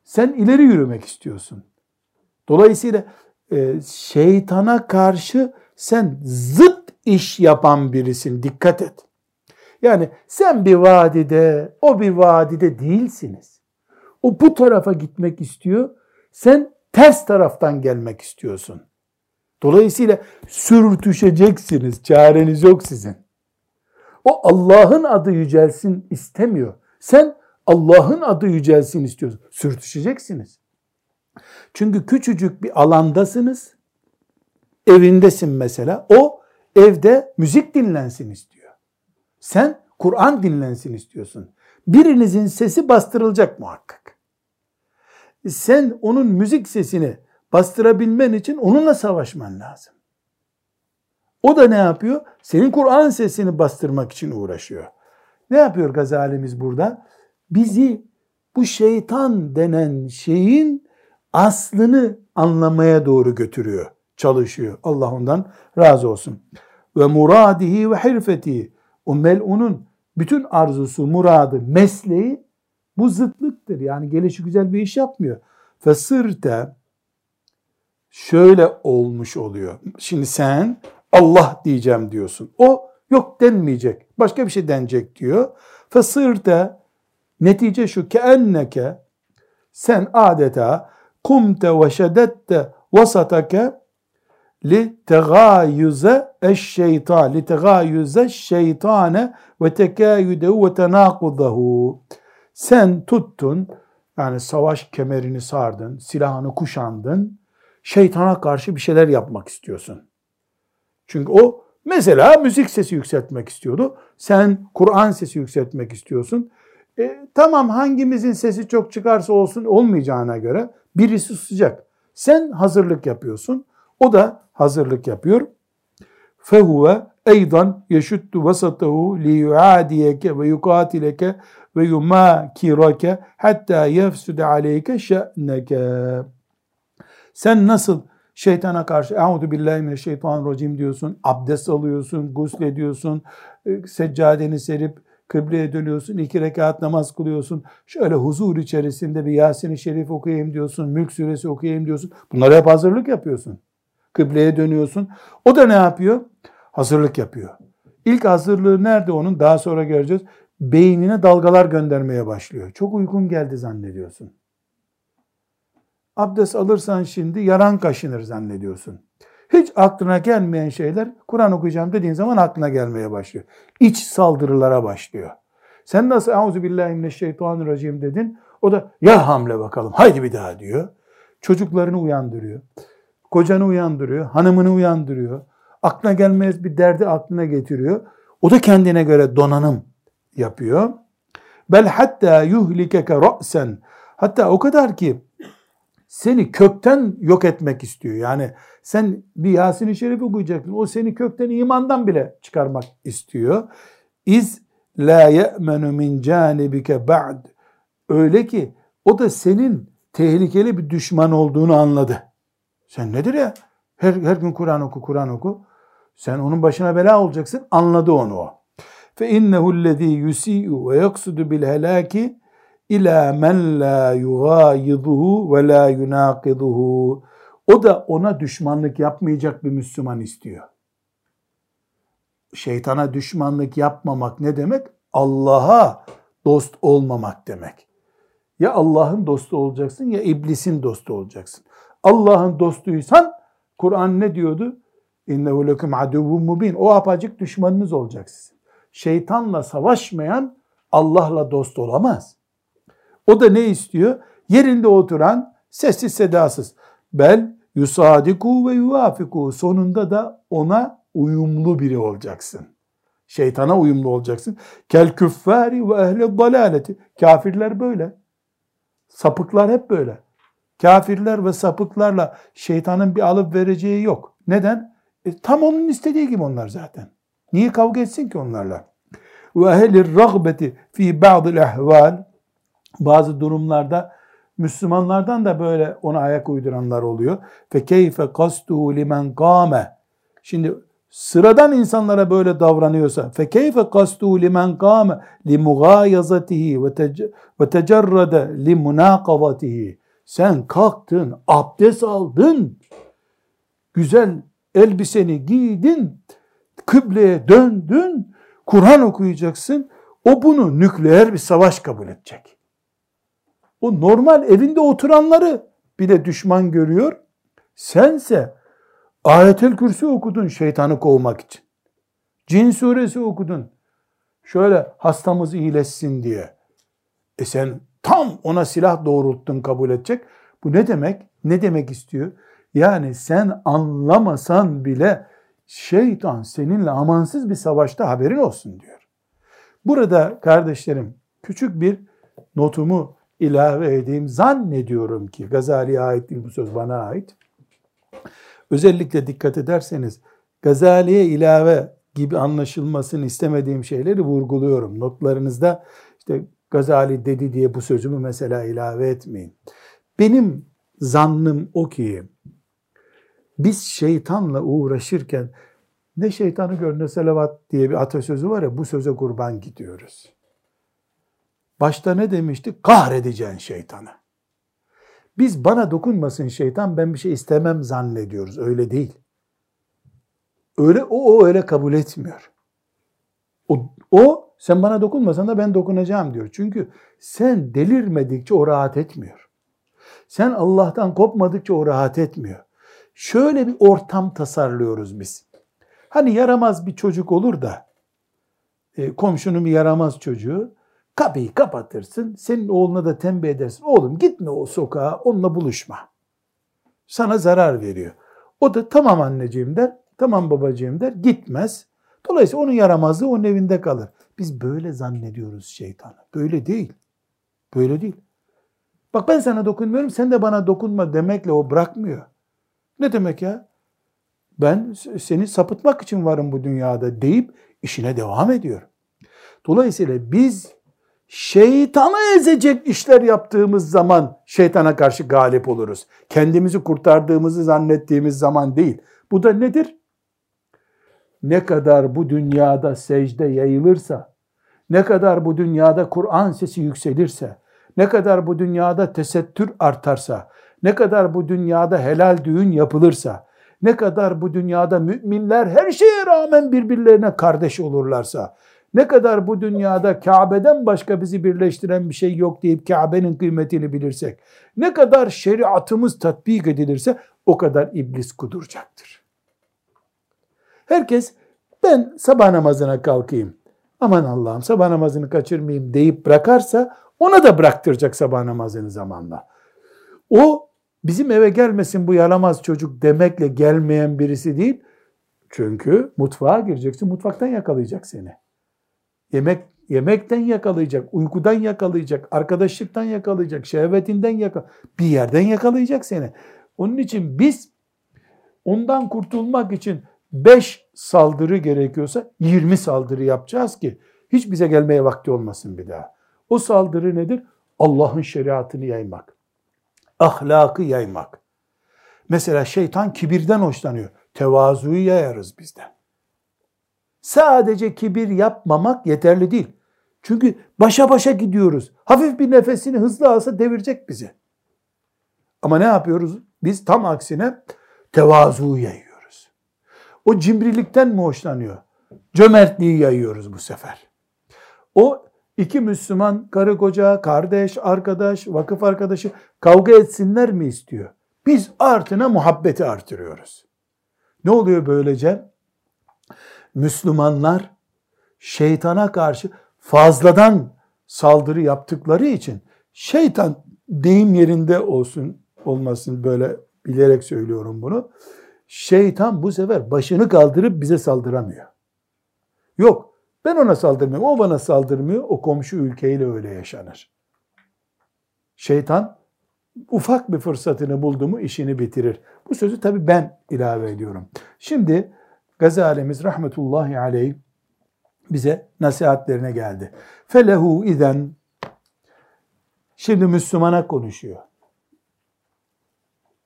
sen ileri yürümek istiyorsun. Dolayısıyla e, şeytana karşı sen zıt iş yapan birisin. Dikkat et. Yani sen bir vadide, o bir vadide değilsiniz. O bu tarafa gitmek istiyor. Sen ters taraftan gelmek istiyorsun. Dolayısıyla sürtüşeceksiniz. Çareniz yok sizin. O Allah'ın adı yücelsin istemiyor. Sen Allah'ın adı yücelsin istiyorsun. Sürtüşeceksiniz. Çünkü küçücük bir alandasınız. Evindesin mesela. O evde müzik dinlensin istiyor. Sen Kur'an dinlensin istiyorsun. Birinizin sesi bastırılacak muhakkak. Sen onun müzik sesini bastırabilmen için onunla savaşman lazım. O da ne yapıyor? Senin Kur'an sesini bastırmak için uğraşıyor. Ne yapıyor Gazalimiz burada? Bizi bu şeytan denen şeyin aslını anlamaya doğru götürüyor, çalışıyor. Allah ondan razı olsun. Ve muradihi ve hirfeti. O mel'unun bütün arzusu, muradı, mesleği bu zıtlıktır. Yani gelişi güzel bir iş yapmıyor. Fesırte şöyle olmuş oluyor. Şimdi sen Allah diyeceğim diyorsun. O yok denmeyecek. Başka bir şey denecek diyor. Fesırte netice şu ki enneke sen adeta kumte ve şedette vasatake li tegayüze eşşeytan li tegayüze şeytane ve tekayüdehu ve tenakudahu sen tuttun yani savaş kemerini sardın, silahını kuşandın, şeytana karşı bir şeyler yapmak istiyorsun. Çünkü o mesela müzik sesi yükseltmek istiyordu. Sen Kur'an sesi yükseltmek istiyorsun. E, tamam hangimizin sesi çok çıkarsa olsun olmayacağına göre birisi susacak. Sen hazırlık yapıyorsun. O da hazırlık yapıyor. Vasatahu li yuadiyeke ve yukatileke ve yumakirake hatta yefsude aleyke şe'neke. Sen nasıl şeytana karşı Euzu billahi mineşşeytanirracim diyorsun, abdest alıyorsun, ediyorsun, e, seccadeni serip kıbleye dönüyorsun, iki rekat namaz kılıyorsun, şöyle huzur içerisinde bir Yasin-i Şerif okuyayım diyorsun, Mülk Suresi okuyayım diyorsun. Bunları hep hazırlık yapıyorsun. Kıbleye dönüyorsun. O da ne yapıyor? Hazırlık yapıyor. İlk hazırlığı nerede onun? Daha sonra göreceğiz. Beynine dalgalar göndermeye başlıyor. Çok uykun geldi zannediyorsun. Abdest alırsan şimdi yaran kaşınır zannediyorsun. Hiç aklına gelmeyen şeyler Kur'an okuyacağım dediğin zaman aklına gelmeye başlıyor. İç saldırılara başlıyor. Sen nasıl Euzu billahi mineşşeytanirracim dedin? O da ya hamle bakalım. Haydi bir daha diyor. Çocuklarını uyandırıyor. Kocanı uyandırıyor. Hanımını uyandırıyor. Aklına gelmez bir derdi aklına getiriyor. O da kendine göre donanım yapıyor. Bel hatta yuhlikeke ra'sen. Hatta o kadar ki seni kökten yok etmek istiyor. Yani sen bir Yasin-i Şerif okuyacaksın. O seni kökten imandan bile çıkarmak istiyor. İz la ye'menu min canibike ba'd. Öyle ki o da senin tehlikeli bir düşman olduğunu anladı. Sen nedir ya? Her, her gün Kur'an oku, Kur'an oku. Sen onun başına bela olacaksın. Anladı onu o. Fe innehu lezî yusi'u ve yaksudu bil helâki ila men la yugayiduhu ve la yunaqiduhu. O da ona düşmanlık yapmayacak bir Müslüman istiyor. Şeytana düşmanlık yapmamak ne demek? Allah'a dost olmamak demek. Ya Allah'ın dostu olacaksın ya iblisin dostu olacaksın. Allah'ın dostuysan Kur'an ne diyordu? İnnehu lekum aduvun mubin. O apacık düşmanınız olacak. Şeytanla savaşmayan Allah'la dost olamaz. O da ne istiyor? Yerinde oturan sessiz sedasız. Bel yusadiku ve yuvafiku. Sonunda da ona uyumlu biri olacaksın. Şeytana uyumlu olacaksın. Kel küffari ve ehle dalaleti. Kafirler böyle. Sapıklar hep böyle. Kafirler ve sapıklarla şeytanın bir alıp vereceği yok. Neden? E, tam onun istediği gibi onlar zaten. Niye kavga etsin ki onlarla? Ve ehlir ragbeti fi ba'dil ehval bazı durumlarda Müslümanlardan da böyle ona ayak uyduranlar oluyor. Fe keyfe kastu limen kâme. Şimdi sıradan insanlara böyle davranıyorsa fe keyfe kastu limen kâme li mugâyazatihi ve tecerrede li munâkavatihi. Sen kalktın, abdest aldın, güzel elbiseni giydin, kıbleye döndün, Kur'an okuyacaksın. O bunu nükleer bir savaş kabul edecek. O normal evinde oturanları bile düşman görüyor. Sense ayetel kürsü okudun şeytanı kovmak için. Cin suresi okudun. Şöyle hastamız iyileşsin diye. E sen tam ona silah doğrulttun kabul edecek. Bu ne demek? Ne demek istiyor? Yani sen anlamasan bile şeytan seninle amansız bir savaşta haberin olsun diyor. Burada kardeşlerim küçük bir notumu ilave edeyim. Zannediyorum ki Gazali'ye ait değil bu söz bana ait. Özellikle dikkat ederseniz Gazali'ye ilave gibi anlaşılmasını istemediğim şeyleri vurguluyorum. Notlarınızda işte Gazali dedi diye bu sözümü mesela ilave etmeyin. Benim zannım o ki biz şeytanla uğraşırken ne şeytanı gör ne selavat diye bir atasözü var ya bu söze kurban gidiyoruz. Başta ne demişti? Kahredeceğin şeytanı. Biz bana dokunmasın şeytan ben bir şey istemem zannediyoruz. Öyle değil. Öyle o, o öyle kabul etmiyor. O, o sen bana dokunmasan da ben dokunacağım diyor. Çünkü sen delirmedikçe o rahat etmiyor. Sen Allah'tan kopmadıkça o rahat etmiyor. Şöyle bir ortam tasarlıyoruz biz. Hani yaramaz bir çocuk olur da e, komşunun bir yaramaz çocuğu kapıyı kapatırsın. Senin oğluna da tembih edersin. Oğlum gitme o sokağa onunla buluşma. Sana zarar veriyor. O da tamam anneciğim der. Tamam babacığım der. Gitmez. Dolayısıyla onun yaramazlığı onun evinde kalır. Biz böyle zannediyoruz şeytanı. Böyle değil. Böyle değil. Bak ben sana dokunmuyorum, sen de bana dokunma demekle o bırakmıyor. Ne demek ya? Ben seni sapıtmak için varım bu dünyada deyip işine devam ediyor. Dolayısıyla biz şeytanı ezecek işler yaptığımız zaman şeytana karşı galip oluruz. Kendimizi kurtardığımızı zannettiğimiz zaman değil. Bu da nedir? Ne kadar bu dünyada secde yayılırsa, ne kadar bu dünyada Kur'an sesi yükselirse, ne kadar bu dünyada tesettür artarsa, ne kadar bu dünyada helal düğün yapılırsa, ne kadar bu dünyada müminler her şeye rağmen birbirlerine kardeş olurlarsa, ne kadar bu dünyada Kabe'den başka bizi birleştiren bir şey yok deyip Kabe'nin kıymetini bilirsek, ne kadar şeriatımız tatbik edilirse o kadar iblis kuduracaktır. Herkes ben sabah namazına kalkayım, aman Allah'ım sabah namazını kaçırmayayım deyip bırakarsa ona da bıraktıracak sabah namazını zamanla. O bizim eve gelmesin bu yaramaz çocuk demekle gelmeyen birisi değil. Çünkü mutfağa gireceksin, mutfaktan yakalayacak seni. Yemek yemekten yakalayacak, uykudan yakalayacak, arkadaşlıktan yakalayacak, şehvetinden yakalayacak, bir yerden yakalayacak seni. Onun için biz ondan kurtulmak için 5 saldırı gerekiyorsa 20 saldırı yapacağız ki hiç bize gelmeye vakti olmasın bir daha. O saldırı nedir? Allah'ın şeriatını yaymak. Ahlakı yaymak. Mesela şeytan kibirden hoşlanıyor. Tevazuyu yayarız bizden. Sadece kibir yapmamak yeterli değil. Çünkü başa başa gidiyoruz. Hafif bir nefesini hızlı alsa devirecek bizi. Ama ne yapıyoruz? Biz tam aksine tevazu yayıyoruz. O cimrilikten mi hoşlanıyor? Cömertliği yayıyoruz bu sefer. O iki Müslüman karı koca, kardeş, arkadaş, vakıf arkadaşı kavga etsinler mi istiyor? Biz artına muhabbeti artırıyoruz. Ne oluyor böylece? Müslümanlar şeytana karşı fazladan saldırı yaptıkları için şeytan deyim yerinde olsun olmasın böyle bilerek söylüyorum bunu. Şeytan bu sefer başını kaldırıp bize saldıramıyor. Yok ben ona saldırmıyorum o bana saldırmıyor o komşu ülkeyle öyle yaşanır. Şeytan ufak bir fırsatını buldu mu işini bitirir. Bu sözü tabii ben ilave ediyorum. Şimdi Gazalemiz rahmetullahi aleyh bize nasihatlerine geldi. Felehu iden şimdi Müslümana konuşuyor.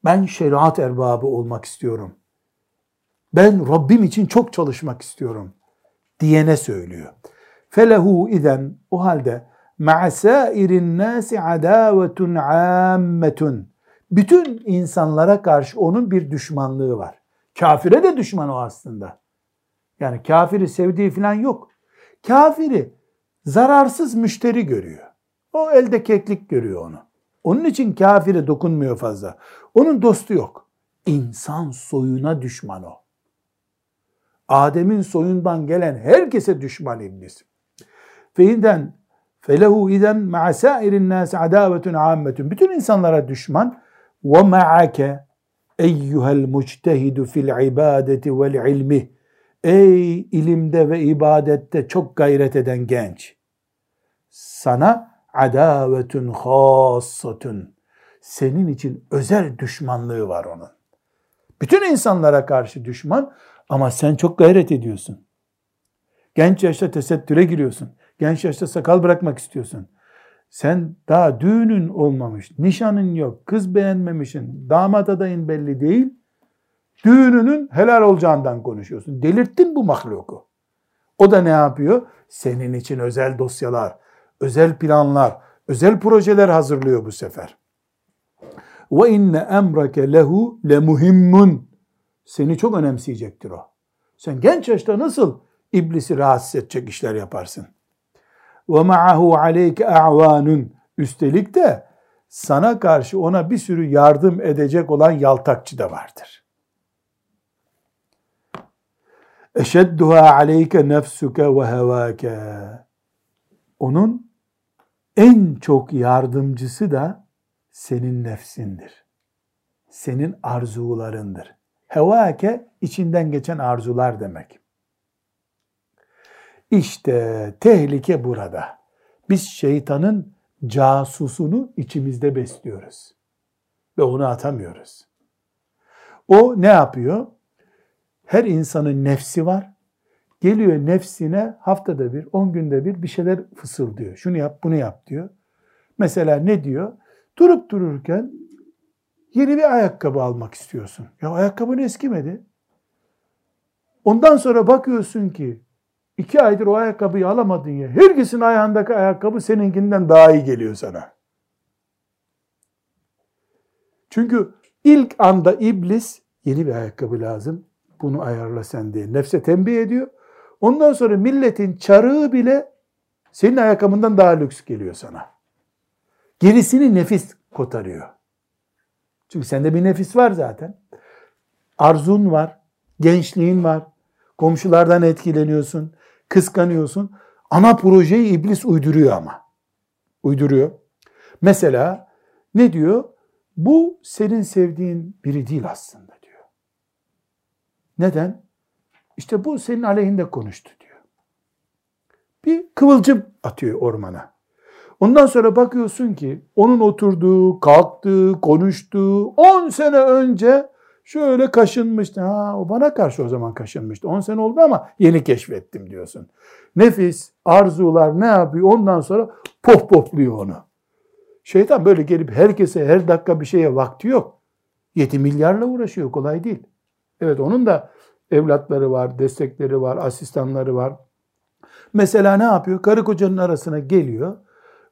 Ben şeriat erbabı olmak istiyorum. Ben Rabbim için çok çalışmak istiyorum diyene söylüyor. Felehu iden o halde ma'sairin nasi adavetun ammetun. Bütün insanlara karşı onun bir düşmanlığı var. Kafire de düşman o aslında. Yani kafiri sevdiği falan yok. Kafiri zararsız müşteri görüyor. O elde keklik görüyor onu. Onun için kafire dokunmuyor fazla. Onun dostu yok. İnsan soyuna düşman o. Adem'in soyundan gelen herkese düşman iblis. Feyinden felehu iden ma'a sairin nasi adavetun ammetun. Bütün insanlara düşman. Ve ma'ake eyyuhel muctehidu fil ibadeti vel ilmi. Ey ilimde ve ibadette çok gayret eden genç. Sana adavetun hassatun. Senin için özel düşmanlığı var onun. Bütün insanlara karşı düşman ama sen çok gayret ediyorsun. Genç yaşta tesettüre giriyorsun. Genç yaşta sakal bırakmak istiyorsun. Sen daha düğünün olmamış, nişanın yok, kız beğenmemişsin, damat adayın belli değil. Düğününün helal olacağından konuşuyorsun. Delirttin bu mahluku. O da ne yapıyor? Senin için özel dosyalar, özel planlar, özel projeler hazırlıyor bu sefer. Ve inne emrake lehu le muhimmun. Seni çok önemseyecektir o. Sen genç yaşta nasıl iblisi rahatsız edecek işler yaparsın? Ve ma'ahu aleyke a'vanun. Üstelik de sana karşı ona bir sürü yardım edecek olan yaltakçı da vardır. Eşedduha aleyke nefsuke ve hevâke. Onun en çok yardımcısı da senin nefsindir. Senin arzularındır. Hevâke içinden geçen arzular demek. İşte tehlike burada. Biz şeytanın casusunu içimizde besliyoruz. Ve onu atamıyoruz. O ne yapıyor? Her insanın nefsi var. Geliyor nefsine haftada bir, on günde bir bir şeyler fısıldıyor. Şunu yap, bunu yap diyor. Mesela ne diyor? Durup dururken yeni bir ayakkabı almak istiyorsun. Ya ayakkabın eskimedi. Ondan sonra bakıyorsun ki iki aydır o ayakkabıyı alamadın ya. Herkesin ayağındaki ayakkabı seninkinden daha iyi geliyor sana. Çünkü ilk anda iblis yeni bir ayakkabı lazım. Bunu ayarla sen diye nefse tembih ediyor. Ondan sonra milletin çarığı bile senin ayakkabından daha lüks geliyor sana. Gerisini nefis kotarıyor. Çünkü sende bir nefis var zaten. Arzun var, gençliğin var, komşulardan etkileniyorsun, kıskanıyorsun. Ana projeyi iblis uyduruyor ama. Uyduruyor. Mesela ne diyor? Bu senin sevdiğin biri değil aslında diyor. Neden? İşte bu senin aleyhinde konuştu diyor. Bir kıvılcım atıyor ormana. Ondan sonra bakıyorsun ki onun oturduğu, kalktığı, konuştuğu 10 sene önce şöyle kaşınmıştı. Ha o bana karşı o zaman kaşınmıştı. 10 sene oldu ama yeni keşfettim diyorsun. Nefis, arzular ne yapıyor? Ondan sonra pop popluyor onu. Şeytan böyle gelip herkese her dakika bir şeye vakti yok. 7 milyarla uğraşıyor kolay değil. Evet onun da evlatları var, destekleri var, asistanları var. Mesela ne yapıyor? Karı kocanın arasına geliyor.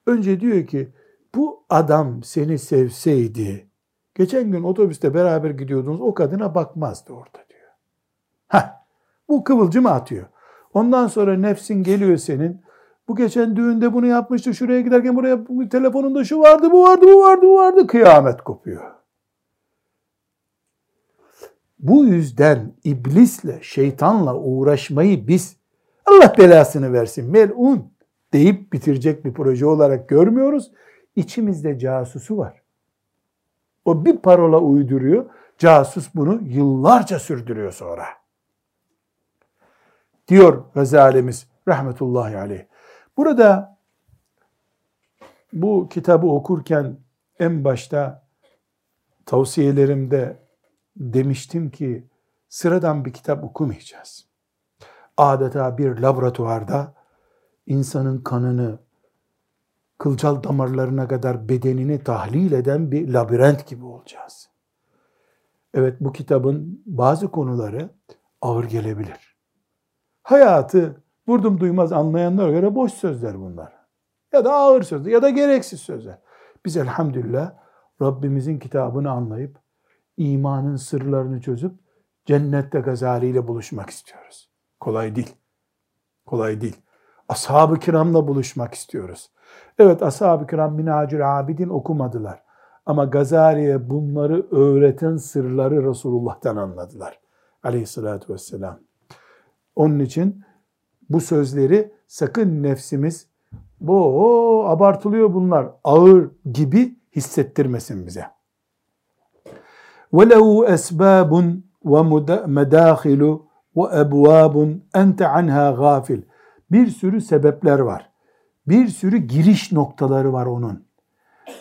Önce diyor ki bu adam seni sevseydi geçen gün otobüste beraber gidiyordunuz o kadına bakmazdı orada diyor. Heh, bu kıvılcımı atıyor. Ondan sonra nefsin geliyor senin. Bu geçen düğünde bunu yapmıştı. Şuraya giderken buraya telefonunda şu vardı, bu vardı, bu vardı, bu vardı. Kıyamet kopuyor. Bu yüzden iblisle, şeytanla uğraşmayı biz Allah belasını versin melun deyip bitirecek bir proje olarak görmüyoruz. İçimizde casusu var. O bir parola uyduruyor. Casus bunu yıllarca sürdürüyor sonra. Diyor Gazalimiz rahmetullahi aleyh. Burada bu kitabı okurken en başta tavsiyelerimde demiştim ki sıradan bir kitap okumayacağız. Adeta bir laboratuvarda insanın kanını, kılcal damarlarına kadar bedenini tahlil eden bir labirent gibi olacağız. Evet bu kitabın bazı konuları ağır gelebilir. Hayatı vurdum duymaz anlayanlara göre boş sözler bunlar. Ya da ağır sözler ya da gereksiz sözler. Biz elhamdülillah Rabbimizin kitabını anlayıp imanın sırlarını çözüp cennette Gazali ile buluşmak istiyoruz. Kolay değil. Kolay değil. Ashab-ı kiramla buluşmak istiyoruz. Evet ashab-ı kiram Minacül Abidin okumadılar. Ama Gazali'ye bunları öğreten sırları Resulullah'tan anladılar. Aleyhissalatü vesselam. Onun için bu sözleri sakın nefsimiz bu abartılıyor bunlar ağır gibi hissettirmesin bize. وَلَهُ أَسْبَابٌ وَمَدَاخِلُ وَأَبْوَابٌ اَنْتَ عَنْهَا غَافِلٌ Bir sürü sebepler var. Bir sürü giriş noktaları var onun.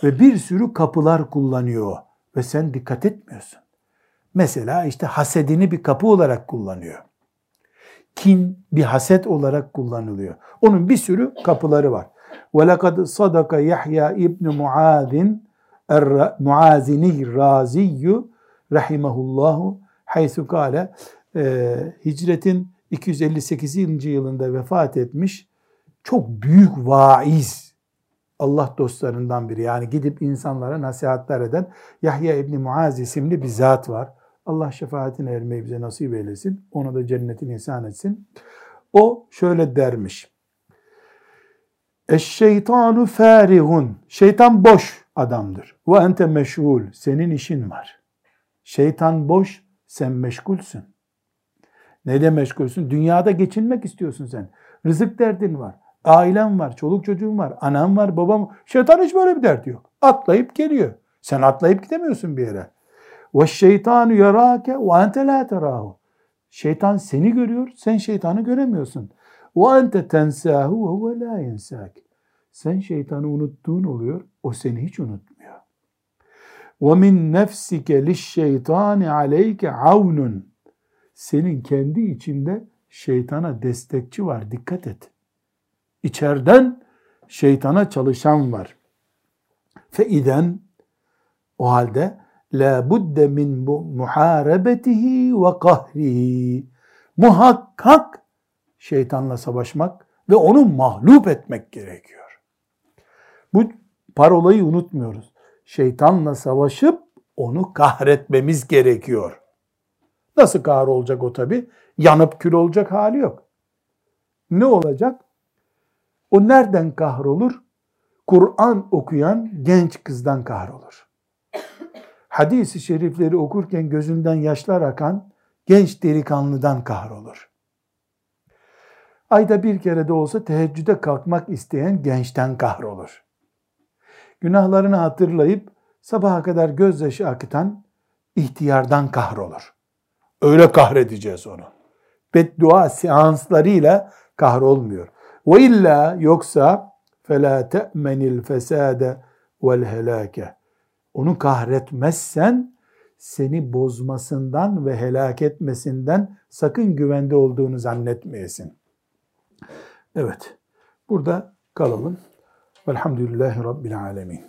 Ve bir sürü kapılar kullanıyor. Ve sen dikkat etmiyorsun. Mesela işte hasedini bir kapı olarak kullanıyor. Kin bir haset olarak kullanılıyor. Onun bir sürü kapıları var. وَلَقَدْ صَدَقَ يَحْيَا İbn Muazin Muazini Raziyyu rahimahullahu haysu kale e, hicretin 258. yılında vefat etmiş çok büyük vaiz Allah dostlarından biri. Yani gidip insanlara nasihatler eden Yahya İbni Muaz isimli bir zat var. Allah şefaatine ermeyi bize nasip eylesin. Ona da cennetin ihsan etsin. O şöyle dermiş. Eşşeytanu farihun. Şeytan boş adamdır. Ve ente meşgul. Senin işin var. Şeytan boş, sen meşgulsün. Nede meşgulsün? Dünyada geçinmek istiyorsun sen. Rızık derdin var. Ailen var, çoluk çocuğun var, anam var, babam. Şeytan hiç böyle bir derdi yok. Atlayıp geliyor. Sen atlayıp gidemiyorsun bir yere. Ve şeytanu yarake ve ente la terahu. Şeytan seni görüyor, sen şeytanı göremiyorsun. Ve ente tensahu ve la yensak. Sen şeytanı unuttuğun oluyor, o seni hiç unutmuyor. Ve min nefsike lişşeytani aleyke avnun. Senin kendi içinde şeytana destekçi var, dikkat et. İçeriden şeytana çalışan var. Fe iden o halde la budde min muharebetihi ve kahrihi. Muhakkak şeytanla savaşmak ve onu mağlup etmek gerekiyor. Bu parolayı unutmuyoruz. Şeytanla savaşıp onu kahretmemiz gerekiyor. Nasıl kahrolacak o tabi? Yanıp kül olacak hali yok. Ne olacak? O nereden kahrolur? Kur'an okuyan genç kızdan kahrolur hadis-i şerifleri okurken gözünden yaşlar akan genç delikanlıdan kahrolur. Ayda bir kere de olsa teheccüde kalkmak isteyen gençten kahrolur. Günahlarını hatırlayıp sabaha kadar gözyaşı akıtan ihtiyardan kahrolur. Öyle kahredeceğiz onu. Beddua seanslarıyla kahrolmuyor. Ve illa yoksa فَلَا تَأْمَنِ الْفَسَادَ وَالْهَلَاكَ onu kahretmezsen seni bozmasından ve helak etmesinden sakın güvende olduğunu zannetmeyesin. Evet, burada kalalım. Velhamdülillahi Rabbil Alemin.